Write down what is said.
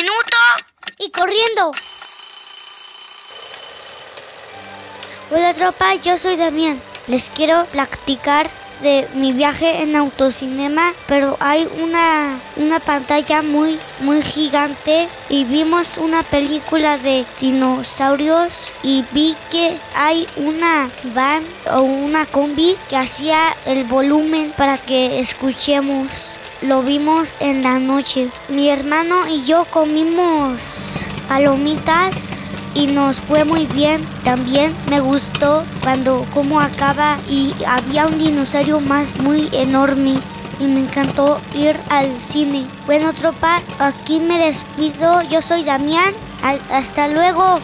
minuto y corriendo. Hola tropa, yo soy Damián. Les quiero platicar de mi viaje en autocinema, pero hay una, una pantalla muy, muy gigante y vimos una película de dinosaurios y vi que hay una van o una combi que hacía el volumen para que escuchemos. Lo vimos en la noche. Mi hermano y yo comimos palomitas y nos fue muy bien. También me gustó cuando cómo acaba y había un dinosaurio más muy enorme y me encantó ir al cine. Bueno, tropa, aquí me despido. Yo soy Damián. hasta luego.